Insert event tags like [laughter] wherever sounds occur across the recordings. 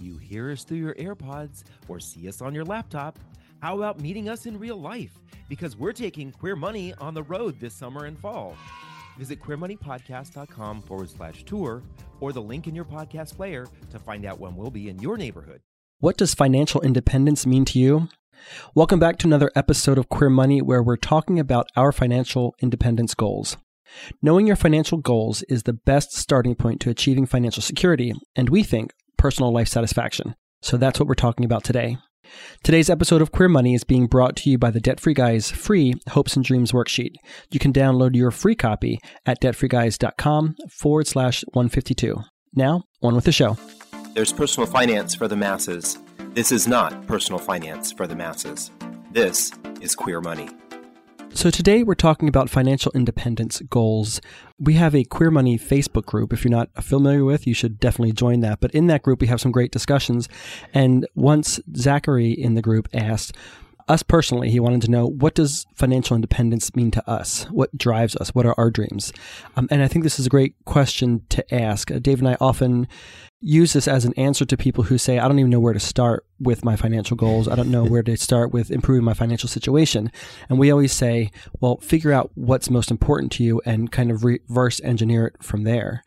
You hear us through your AirPods or see us on your laptop. How about meeting us in real life? Because we're taking Queer Money on the road this summer and fall. Visit queermoneypodcast.com forward slash tour or the link in your podcast player to find out when we'll be in your neighborhood. What does financial independence mean to you? Welcome back to another episode of Queer Money where we're talking about our financial independence goals. Knowing your financial goals is the best starting point to achieving financial security, and we think personal life satisfaction. So that's what we're talking about today. Today's episode of Queer Money is being brought to you by the Debt Free Guys free Hopes and Dreams worksheet. You can download your free copy at debtfreeguys.com forward slash 152. Now, on with the show. There's personal finance for the masses. This is not personal finance for the masses. This is Queer Money. So, today we're talking about financial independence goals. We have a Queer Money Facebook group. If you're not familiar with, you should definitely join that. But in that group, we have some great discussions. And once Zachary in the group asked, us personally, he wanted to know what does financial independence mean to us? What drives us? What are our dreams? Um, and I think this is a great question to ask. Uh, Dave and I often use this as an answer to people who say, I don't even know where to start with my financial goals. I don't know where to start with improving my financial situation. And we always say, well, figure out what's most important to you and kind of reverse engineer it from there.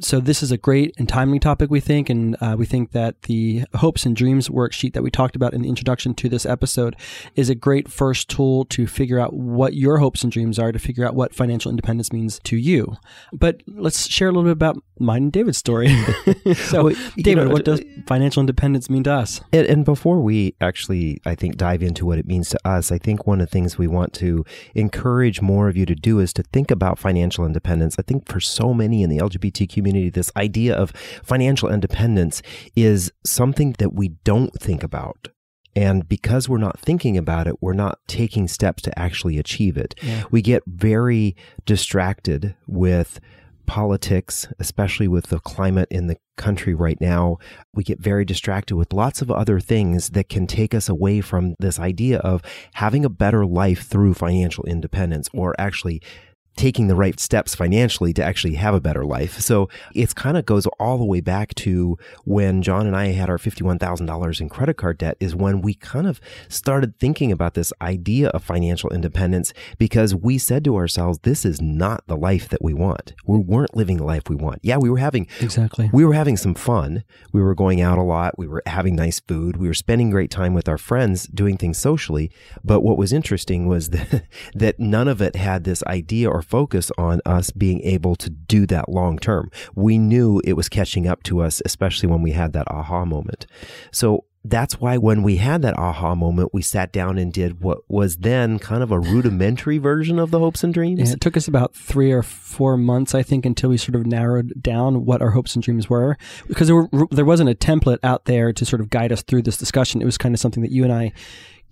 So this is a great and timely topic, we think, and uh, we think that the hopes and dreams worksheet that we talked about in the introduction to this episode is a great first tool to figure out what your hopes and dreams are, to figure out what financial independence means to you. But let's share a little bit about mine and David's story. [laughs] so, well, David, know, what uh, does financial independence mean to us? And, and before we actually, I think, dive into what it means to us, I think one of the things we want to encourage more of you to do is to think about financial independence. I think for so many in the LGBT community, this idea of financial independence is something that we don't think about. And because we're not thinking about it, we're not taking steps to actually achieve it. Yeah. We get very distracted with politics, especially with the climate in the country right now, we get very distracted with lots of other things that can take us away from this idea of having a better life through financial independence or actually taking the right steps financially to actually have a better life. So it kind of goes all the way back to when John and I had our $51,000 in credit card debt is when we kind of started thinking about this idea of financial independence because we said to ourselves, this is not the life that we want. We weren't living the life we want. Yeah, we were having exactly. We were having some fun. We were going out a lot. We were having nice food. We were spending great time with our friends doing things socially. But what was interesting was that, [laughs] that none of it had this idea or focus on us being able to do that long term. We knew it was catching up to us, especially when we had that aha moment. So that's why when we had that aha moment, we sat down and did what was then kind of a rudimentary version of the hopes and dreams. Yeah, it took us about three or four months, I think, until we sort of narrowed down what our hopes and dreams were, because there, were, there wasn't a template out there to sort of guide us through this discussion. It was kind of something that you and I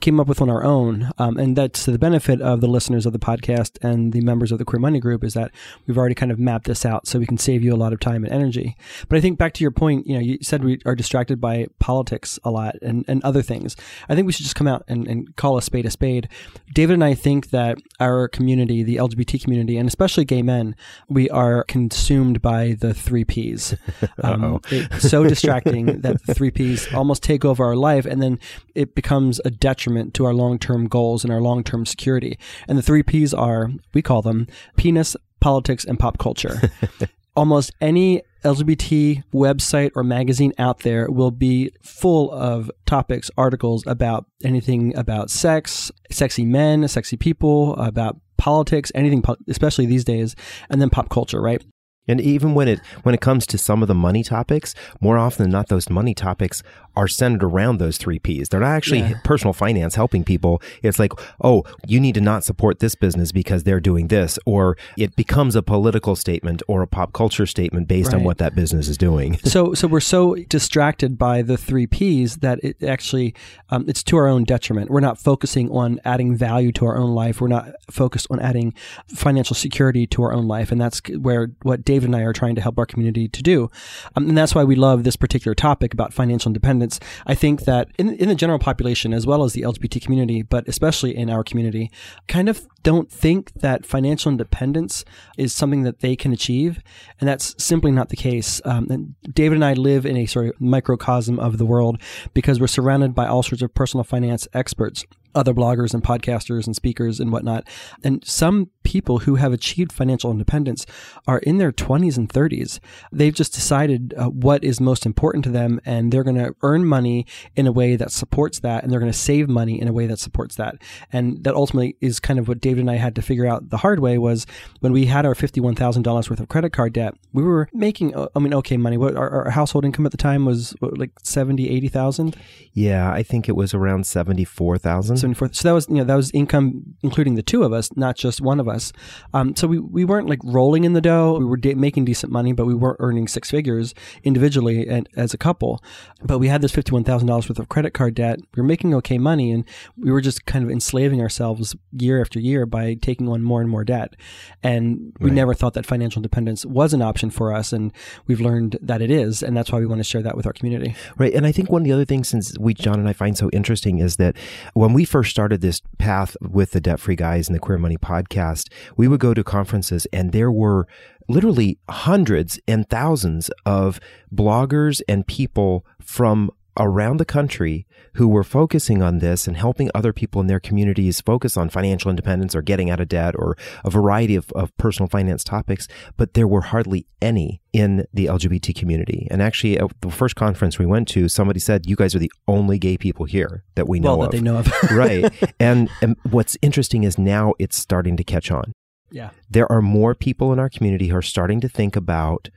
came up with on our own. Um, and that's to the benefit of the listeners of the podcast and the members of the Queer Money Group is that we've already kind of mapped this out so we can save you a lot of time and energy. But I think back to your point, you know, you said we are distracted by politics a lot and, and other things. I think we should just come out and, and call a spade a spade. David and I think that our community, the LGBT community, and especially gay men, we are consumed by the three Ps. [laughs] Um, it's so distracting that the three Ps almost take over our life and then it becomes a detriment detriment to our long term goals and our long term security. And the three P's are, we call them penis, politics, and pop culture. [laughs] Almost any LGBT website or magazine out there will be full of topics, articles about anything about sex, sexy men, sexy people, about politics, anything, especially these days, and then pop culture, right? And even when it when it comes to some of the money topics, more often than not, those money topics are centered around those three P's. They're not actually yeah. personal finance helping people. It's like, oh, you need to not support this business because they're doing this, or it becomes a political statement or a pop culture statement based right. on what that business is doing. so, [laughs] so we're so distracted by the three P's that it actually um, it's to our own detriment. We're not focusing on adding value to our own life. We're not focused on adding financial security to our own life, and that's where what David and I are trying to help our community to do. Um, and that's why we love this particular topic about financial independence. I think that in, in the general population, as well as the LGBT community, but especially in our community, kind of don't think that financial independence is something that they can achieve. And that's simply not the case. Um, and David and I live in a sort of microcosm of the world because we're surrounded by all sorts of personal finance experts other bloggers and podcasters and speakers and whatnot. And some people who have achieved financial independence are in their 20s and 30s. They've just decided uh, what is most important to them and they're going to earn money in a way that supports that and they're going to save money in a way that supports that. And that ultimately is kind of what David and I had to figure out the hard way was when we had our $51,000 worth of credit card debt, we were making, uh, I mean, okay money. What our, our household income at the time was what, like 70, 80,000? Yeah, I think it was around 74,000. 74. So that was, you know, that was income including the two of us, not just one of us. Um, so we, we weren't like rolling in the dough. We were de- making decent money, but we weren't earning six figures individually and as a couple. But we had this $51,000 worth of credit card debt. We were making okay money and we were just kind of enslaving ourselves year after year by taking on more and more debt. And we Right. never thought that financial independence was an option for us. And we've learned that it is. And that's why we want to share that with our community. Right. And I think one of the other things since we, John and I find so interesting is that when we first started this path with the Debt Free Guys and the Queer Money podcast, we would go to conferences and there were literally hundreds and thousands of bloggers and people from around the country who were focusing on this and helping other people in their communities focus on financial independence or getting out of debt or a variety of, of personal finance topics. But there were hardly any in the LGBT community. And actually, at the first conference we went to, somebody said, You guys are the only gay people here that we know well, of. that they know of. [laughs] [laughs] right. And, and what's interesting is now it's starting to catch on yeah. there are more people in our community who are starting to think about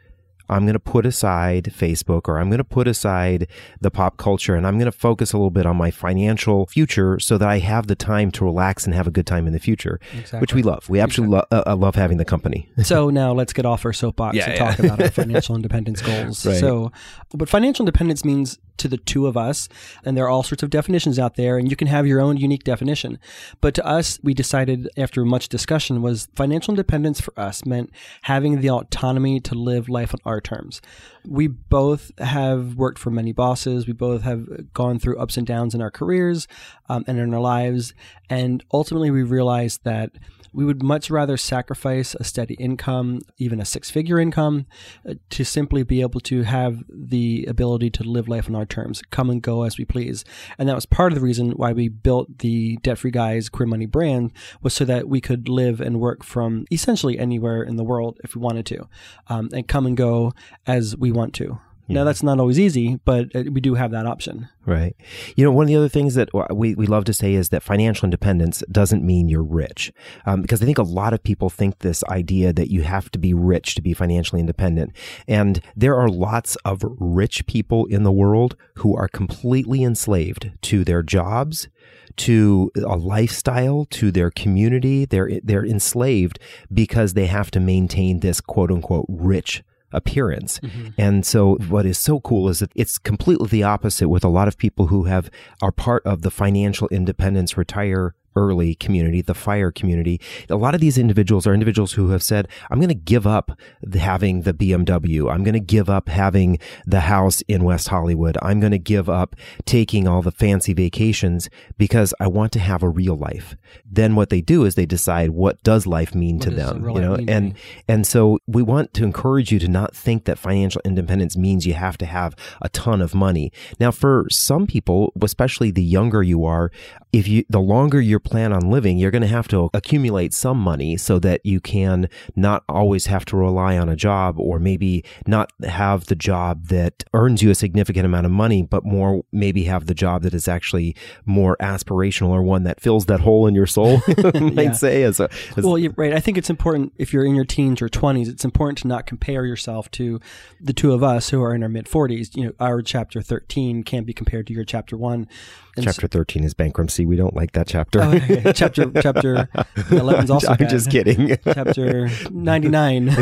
I'm going to put aside Facebook or I'm going to put aside the pop culture and I'm going to focus a little bit on my financial future so that I have the time to relax and have a good time in the future, Exactly. which we love. We absolutely lo- uh, uh, love having the company. [laughs] so now let's get off our soapbox Yeah, and yeah. talk about our [laughs] financial independence goals. Right. So, but financial independence means to the two of us, and there are all sorts of definitions out there, and you can have your own unique definition. But to us, we decided after much discussion was financial independence for us meant having the autonomy to live life on our terms. We both have worked for many bosses. We both have gone through ups and downs in our careers um, and in our lives. And ultimately, we realized that we would much rather sacrifice a steady income, even a six figure income, uh, to simply be able to have the ability to live life on our terms, come and go as we please. And that was part of the reason why we built the Debt Free Guys Queer Money brand, was so that we could live and work from essentially anywhere in the world if we wanted to, um, and come and go as we want to. Now, that's not always easy, but uh, we do have that option. Right. You know, one of the other things that we, we love to say is that financial independence doesn't mean you're rich. Um, because I think a lot of people think this idea that you have to be rich to be financially independent. And there are lots of rich people in the world who are completely enslaved to their jobs, to a lifestyle, to their community. They're, they're enslaved because they have to maintain this quote unquote rich appearance. Mm-hmm. And so what is so cool is that it's completely the opposite with a lot of people who have are part of the financial independence retire early community, the fire community. A lot of these individuals are individuals who have said, I'm going to give up having the BMW. I'm going to give up having the house in West Hollywood. I'm going to give up taking all the fancy vacations because I want to have a real life. Then what they do is they decide what does life mean to them, you know, and and so we want to encourage you to not think that financial independence means you have to have a ton of money. Now, for some people, especially the younger you are, if you the longer you plan on living, you're going to have to accumulate some money so that you can not always have to rely on a job or maybe not have the job that earns you a significant amount of money, but more maybe have the job that is actually more aspirational or one that fills that hole in your soul, [laughs] [laughs] might Yeah. say as a as Well, you're right. I think it's important if you're in your teens or 20s, it's important to not compare yourself to the two of us who are in our mid 40s. You know, our chapter 13 can't be compared to your chapter 1. And Chapter 13 is bankruptcy. We don't like that chapter. oh, okay. [laughs] chapter chapter 11 is also I'm bad. just kidding. [laughs] chapter 99 [laughs]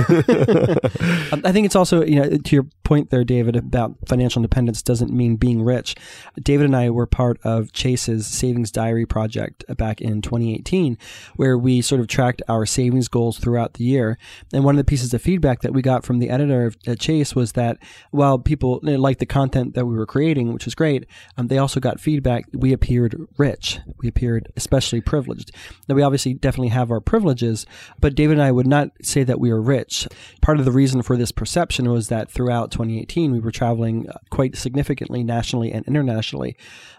Um, i think it's also you know to your point there, David, about financial independence doesn't mean being rich. David and I were part of Chase's savings diary project back in 2018, where we sort of tracked our savings goals throughout the year. And one of the pieces of feedback that we got from the editor at Chase was that while people liked the content that we were creating, which was great, um, they also got feedback we appeared rich. We appeared especially privileged. Now, we obviously definitely have our privileges, but David and I would not say that we are rich. Part of the reason for this perception was that throughout 2018, we were traveling uh, quite significantly nationally and internationally,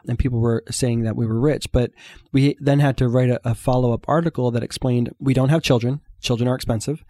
and people were saying that we were rich. But we then had to write a, a follow up article that explained we don't have children children are expensive.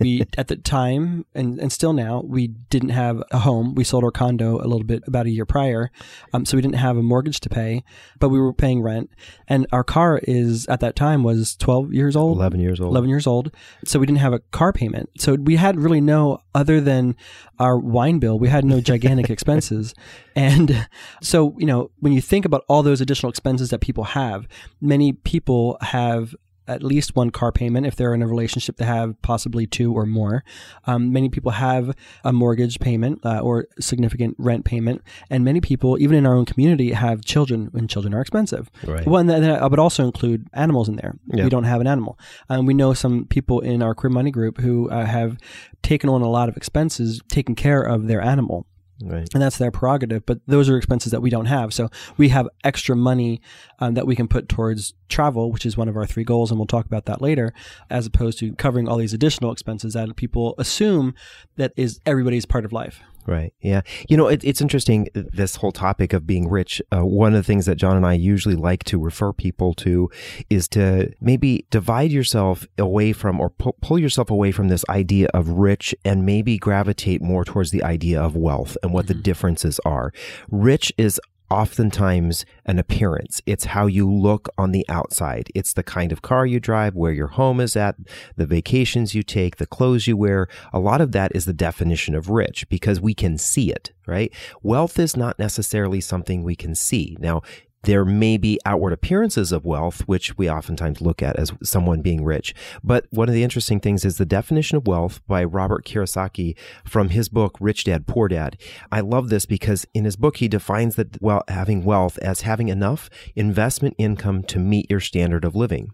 We, [laughs] at the time, and, and still now, we didn't have a home. We sold our condo a little bit about a year prior. Um, so we didn't have a mortgage to pay, but we were paying rent. And our car is, at that time, was 12 years old. 11 years old. 11 years old. So we didn't have a car payment. So we had really no, other than our wine bill, we had no gigantic [laughs] expenses. And so, you know, when you think about all those additional expenses that people have, many people have at least one car payment if they're in a relationship to have possibly two or more. Um, many people have a mortgage payment uh, or significant rent payment, and many people, even in our own community, have children, and children are expensive. Right. Well, and I would also include animals in there. Yeah. We don't have an animal. Um, we know some people in our Queer Money group who uh, have taken on a lot of expenses taking care of their animal. Right. And that's their prerogative, but those are expenses that we don't have. So we have extra money um, that we can put towards travel, which is one of our three goals, and we'll talk about that later, as opposed to covering all these additional expenses that people assume that is everybody's part of life. Right. Yeah. You know, it, it's interesting, this whole topic of being rich. Uh, one of the things that John and I usually like to refer people to is to maybe divide yourself away from or pu- pull yourself away from this idea of rich and maybe gravitate more towards the idea of wealth and what the differences are. Rich is oftentimes an appearance. It's how you look on the outside. It's the kind of car you drive, where your home is at, the vacations you take, the clothes you wear. A lot of that is the definition of rich because we can see it, right? Wealth is not necessarily something we can see. Now, there may be outward appearances of wealth, which we oftentimes look at as someone being rich. But one of the interesting things is the definition of wealth by Robert Kiyosaki from his book, Rich Dad, Poor Dad. I love this because in his book, he defines that well, having wealth as having enough investment income to meet your standard of living.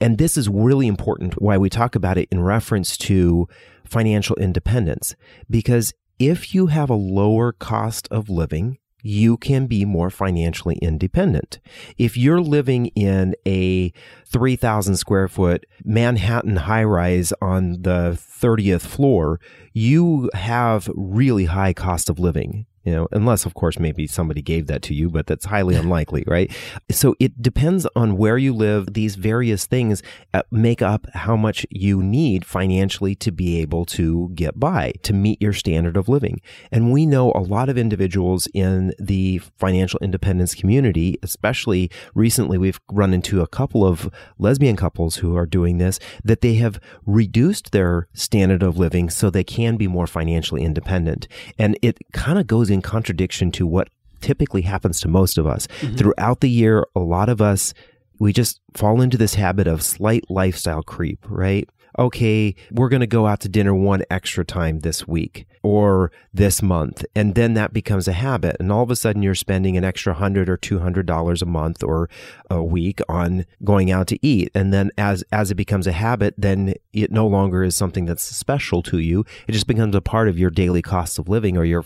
And this is really important why we talk about it in reference to financial independence. Because if you have a lower cost of living, you can be more financially independent. If you're living in a 3,000 square foot Manhattan high rise on the 30th floor, you have really high cost of living. You know, unless of course maybe somebody gave that to you, but that's highly unlikely, right? So it depends on where you live. These various things uh, make up how much you need financially to be able to get by, to meet your standard of living. And we know a lot of individuals in the financial independence community, especially recently, we've run into a couple of lesbian couples who are doing this, that they have reduced their standard of living so they can be more financially independent. And it kind of goes in contradiction to what typically happens to most of us. Mm-hmm. Throughout the year, a lot of us, we just fall into this habit of slight lifestyle creep, right? Okay, we're going to go out to dinner one extra time this week or this month. And then that becomes a habit. And all of a sudden you're spending an extra hundred or two hundred dollars a month or a week on going out to eat. And then as, as it becomes a habit, then it no longer is something that's special to you. It just becomes a part of your daily cost of living or your,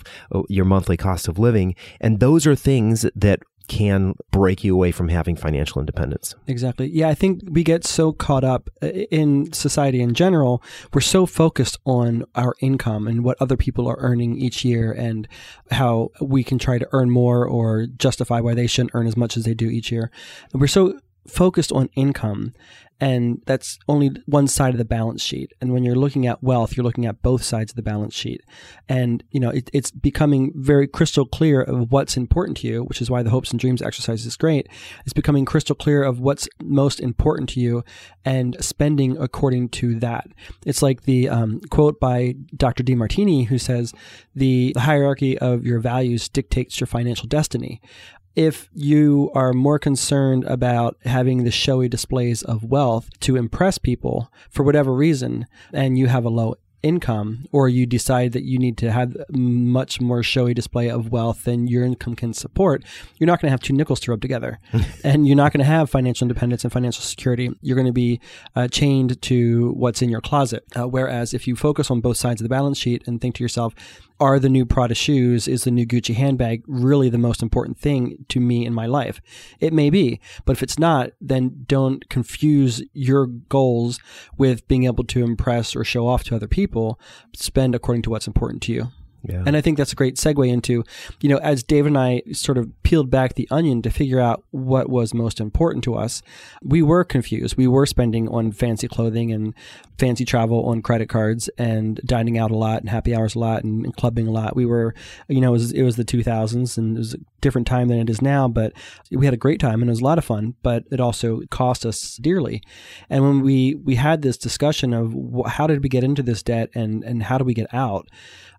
your monthly cost of living. And those are things that can break you away from having financial independence. Exactly. Yeah, I think we get so caught up uh, in society in general. We're so focused on our income and what other people are earning each year and how we can try to earn more or justify why they shouldn't earn as much as they do each year. And we're so focused on income and that's only one side of the balance sheet. And when you're looking at wealth you're looking at both sides of the balance sheet. And you know it, it's becoming very crystal clear of what's important to you which is why the hopes and dreams exercise is great. It's becoming crystal clear of what's most important to you and spending according to that. It's like the um, quote by dr demartini who says the hierarchy of your values dictates your financial destiny if you are more concerned about having the showy displays of wealth to impress people for whatever reason, and you have a low income or you decide that you need to have much more showy display of wealth than your income can support, you're not going to have two nickels to rub together. [laughs] and you're not going to have financial independence and financial security. You're going to be uh, chained to what's in your closet. Uh, whereas if you focus on both sides of the balance sheet and think to yourself, are the new Prada shoes, is the new Gucci handbag really the most important thing to me in my life? It may be, but if it's not, then don't confuse your goals with being able to impress or show off to other people. Spend according to what's important to you. Yeah. And I think that's a great segue into, you know, as David and I sort of peeled back the onion to figure out what was most important to us, we were confused. We were spending on fancy clothing and fancy travel on credit cards and dining out a lot and happy hours a lot and, and clubbing a lot. We were, you know, it was, it was the 2000s and it was a different time than it is now, but we had a great time and it was a lot of fun, but it also cost us dearly. And when we, we had this discussion of how did we get into this debt and, and how do we get out?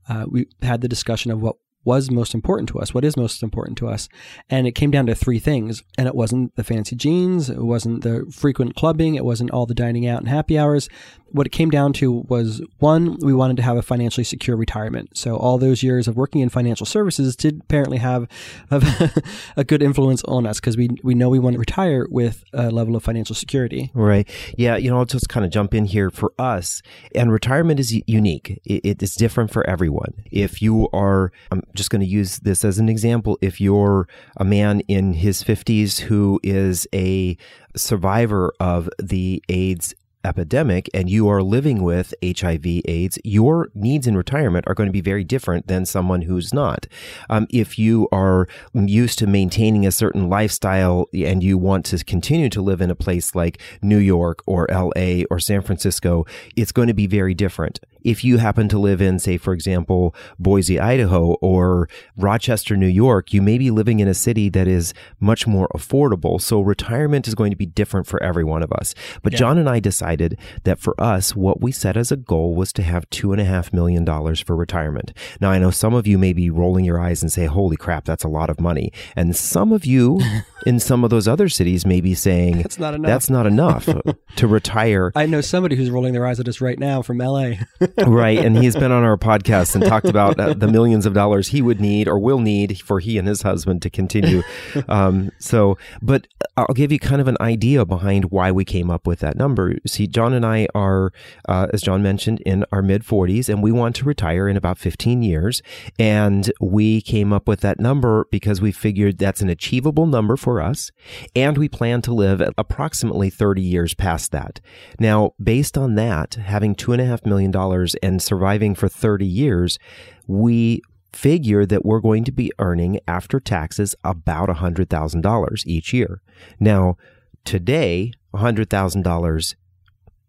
Uh, we had the discussion of what was most important to us, what is most important to us. And it came down to three things. And it wasn't the fancy jeans, it wasn't the frequent clubbing, it wasn't all the dining out and happy hours. What it came down to was one, we wanted to have a financially secure retirement. So all those years of working in financial services did apparently have a, [laughs] a good influence on us because we, we know we want to retire with a level of financial security. Right. Yeah. You know, I'll just kind of jump in here for us. And retirement is unique. It, it is different for everyone. If you are, I'm just going to use this as an example. If you're a man in his 50s who is a survivor of the AIDS epidemic and you are living with HIV AIDS, your needs in retirement are going to be very different than someone who's not. Um, if you are used to maintaining a certain lifestyle and you want to continue to live in a place like New York or LA or San Francisco, it's going to be very different. If you happen to live in, say, for example, Boise, Idaho or Rochester, New York, you may be living in a city that is much more affordable. So retirement is going to be different for every one of us. But Yeah. John and I decided that for us, what we set as a goal was to have two and a half million dollars for retirement. Now, I know some of you may be rolling your eyes and say, holy crap, that's a lot of money. And some of you [laughs] in some of those other cities may be saying, That's not enough. that's not enough [laughs] to retire. I know somebody who's rolling their eyes at us right now from LA. [laughs] right. And he's been on our podcast and talked about uh, the millions of dollars he would need or will need for he and his husband to continue. Um, so, but I'll give you kind of an idea behind why we came up with that number. See, John and I are, uh, as John mentioned, in our mid 40s, and we want to retire in about 15 years. And we came up with that number because we figured that's an achievable number for us. And we plan to live at approximately 30 years past that. Now, based on that, having two and a half million dollars and surviving for 30 years, we figure that we're going to be earning after taxes about $100,000 each year. Now, today, $100,000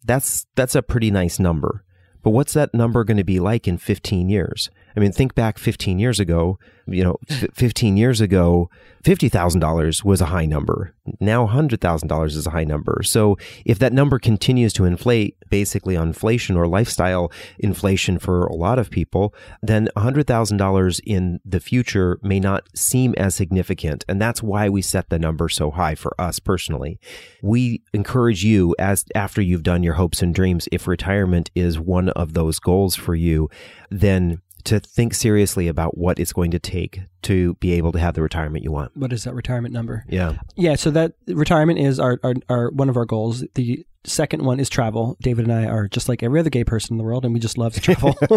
that's that's a pretty nice number. But what's that number going to be like in 15 years? I mean, think back 15 years ago, you know, f- 15 years ago, $50,000 was a high number. Now $100,000 is a high number. So if that number continues to inflate, basically on inflation or lifestyle inflation for a lot of people, then $100,000 in the future may not seem as significant. And that's why we set the number so high for us personally. We encourage you as after you've done your hopes and dreams, if retirement is one of those goals for you, then to think seriously about what it's going to take to be able to have the retirement you want. what is that retirement number? Yeah. Yeah, so that retirement is our, our, our one of our goals. The second one is travel. David and I are just like every other gay person in the world, and we just love to travel. [laughs]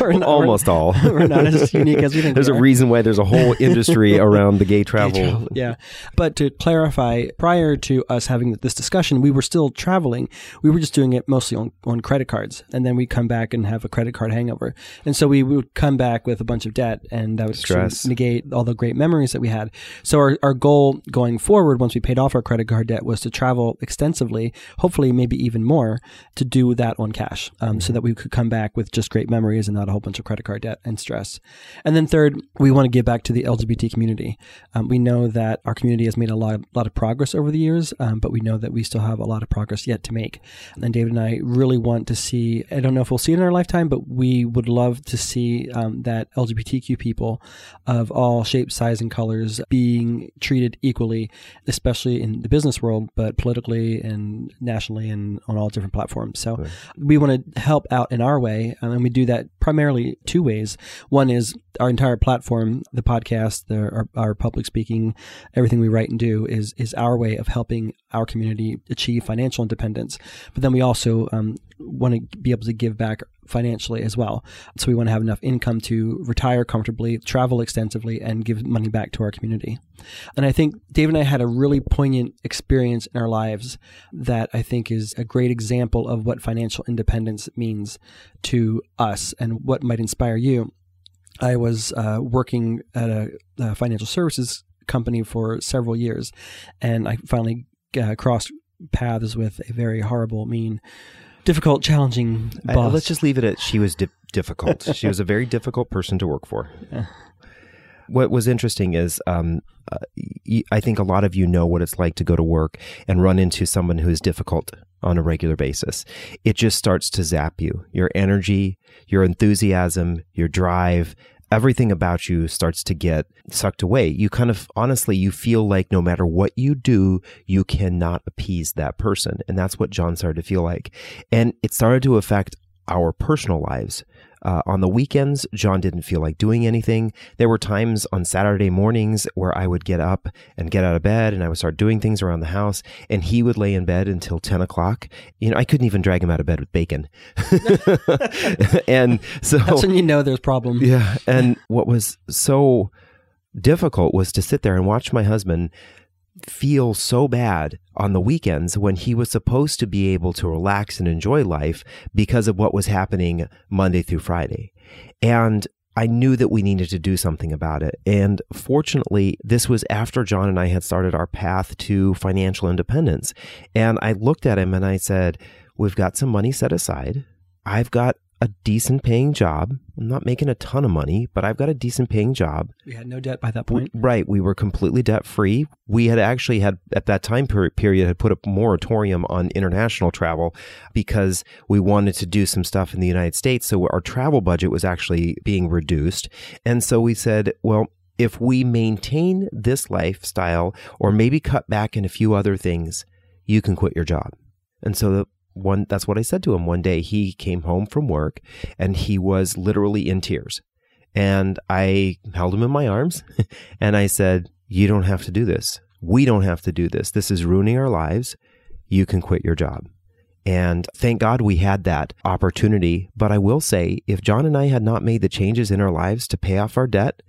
We're not- Almost all. [laughs] We're not as [laughs] unique as we think. There's we a are. reason why there's a whole industry around the gay travel. Gay travel, Yeah. But to clarify, prior to us having this discussion, we were still traveling. We were just doing it mostly on, on credit cards. And then we'd come back and have a credit card hangover. And so we would come back with a bunch of debt and that would Stress. negate all the great memories that we had. So our, our goal going forward, once we paid off our credit card debt, was to travel extensively, hopefully maybe even more, to do that on cash um, so that we could come back with just great memories and not a whole bunch of credit card debt and stress. And then third, we want to give back to the LGBT community. Um, we know that our community has made a lot, lot of progress over the years, um, but we know that we still have a lot of progress yet to make. And David and I really want to see, I don't know if we'll see it in our lifetime, but we would love to see um, that LGBTQ people of all shapes, size, and colors being treated equally, especially in the business world, but politically and nationally and on all different platforms. So right. we want to help out in our way, and we do that primarily two ways. One is our entire platform, the podcast, the, our, our public speaking, everything we write and do is is our way of helping our community achieve financial independence. But then we also um, want to be able to give back financially as well. So we want to have enough income to retire comfortably, travel extensively, and give money back to our community. And I think Dave and I had a really poignant experience in our lives that I think is a great example of what financial independence means to us and what might inspire you. I was uh, working at a, a, financial services company for several years, and I finally uh, crossed paths with a very horrible, mean difficult, challenging boss. I, let's just leave it at she was di- difficult. [laughs] she was a very difficult person to work for. Yeah. What was interesting is, um, uh, I think a lot of you know what it's like to go to work and run into someone who is difficult on a regular basis. It just starts to zap you. Your energy, your enthusiasm, your drive, everything about you starts to get sucked away. You kind of honestly, you feel like no matter what you do, you cannot appease that person. And that's what John started to feel like. And it started to affect our personal lives. Uh, on the weekends, John didn't feel like doing anything. There were times on Saturday mornings where I would get up and get out of bed and I would start doing things around the house and he would lay in bed until 10 o'clock. You know, I couldn't even drag him out of bed with bacon. [laughs] and so that's when you know there's problem. Yeah. And what was so difficult was to sit there and watch my husband feel so bad on the weekends when he was supposed to be able to relax and enjoy life because of what was happening Monday through Friday. And I knew that we needed to do something about it. And fortunately, this was after John and I had started our path to financial independence. And I looked at him and I said, We've got some money set aside. I've got a decent paying job. I'm not making a ton of money, but I've got a decent paying job. We had no debt by that point. Right. We were completely debt free. We had actually had, at that time period, had put a moratorium on international travel because we wanted to do some stuff in the United States. So our travel budget was actually being reduced. And so we said, well, if we maintain this lifestyle or maybe cut back in a few other things, you can quit your job. And so one that's what I said to him one day. He came home from work and he was literally in tears. And I held him in my arms [laughs] and I said, "You don't have to do this. We don't have to do this. This is ruining our lives. You can quit your job." And thank God we had that opportunity. But I will say, if John and I had not made the changes in our lives to pay off our debt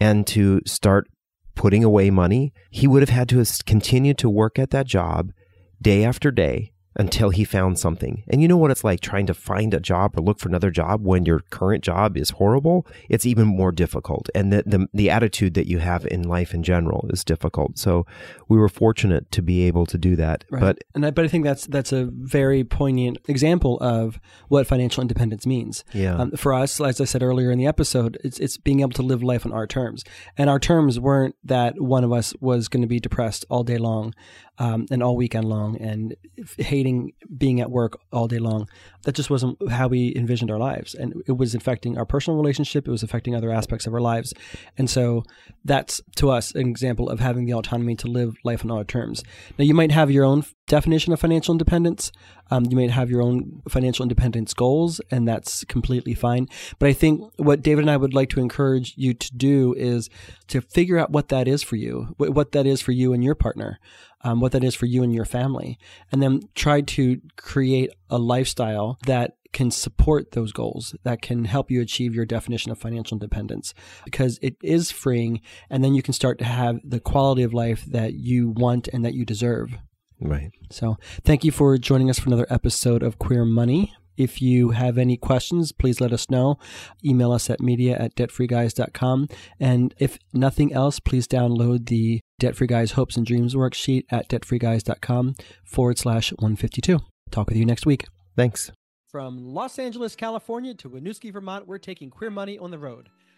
and to start putting away money, he would have had to continue to work at that job day after day until he found something. And you know what it's like trying to find a job or look for another job when your current job is horrible? It's even more difficult. And the, the, the, attitude that you have in life in general is difficult. So we were fortunate to be able to do that. Right. But and I, but I think that's that's a very poignant example of what financial independence means. Yeah. Um, for us, as I said earlier in the episode, it's it's being able to live life on our terms. And our terms weren't that one of us was going to be depressed all day long um, and all weekend long and hating being at work all day long. That just wasn't how we envisioned our lives. And it was affecting our personal relationship, it was affecting other aspects of our lives. And so that's to us an example of having the autonomy to live life on our terms. Now, you might have your own definition of financial independence. Um, you might have your own financial independence goals, and that's completely fine. But I think what David and I would like to encourage you to do is to figure out what that is for you, what that is for you and your partner um, what that is for you and your family, and then try to create a lifestyle that can support those goals, that can help you achieve your definition of financial independence, because it is freeing, and then you can start to have the quality of life that you want and that you deserve. Right. So, thank you for joining us for another episode of Queer Money. If you have any questions, please let us know. Email us at media at debtfreeguys.com. And if nothing else, please download the Debt Free Guys Hopes and Dreams worksheet at debtfreeguys.com forward slash 152. Talk with you next week. Thanks. From Los Angeles, California to Winooski, Vermont, we're taking queer money on the road.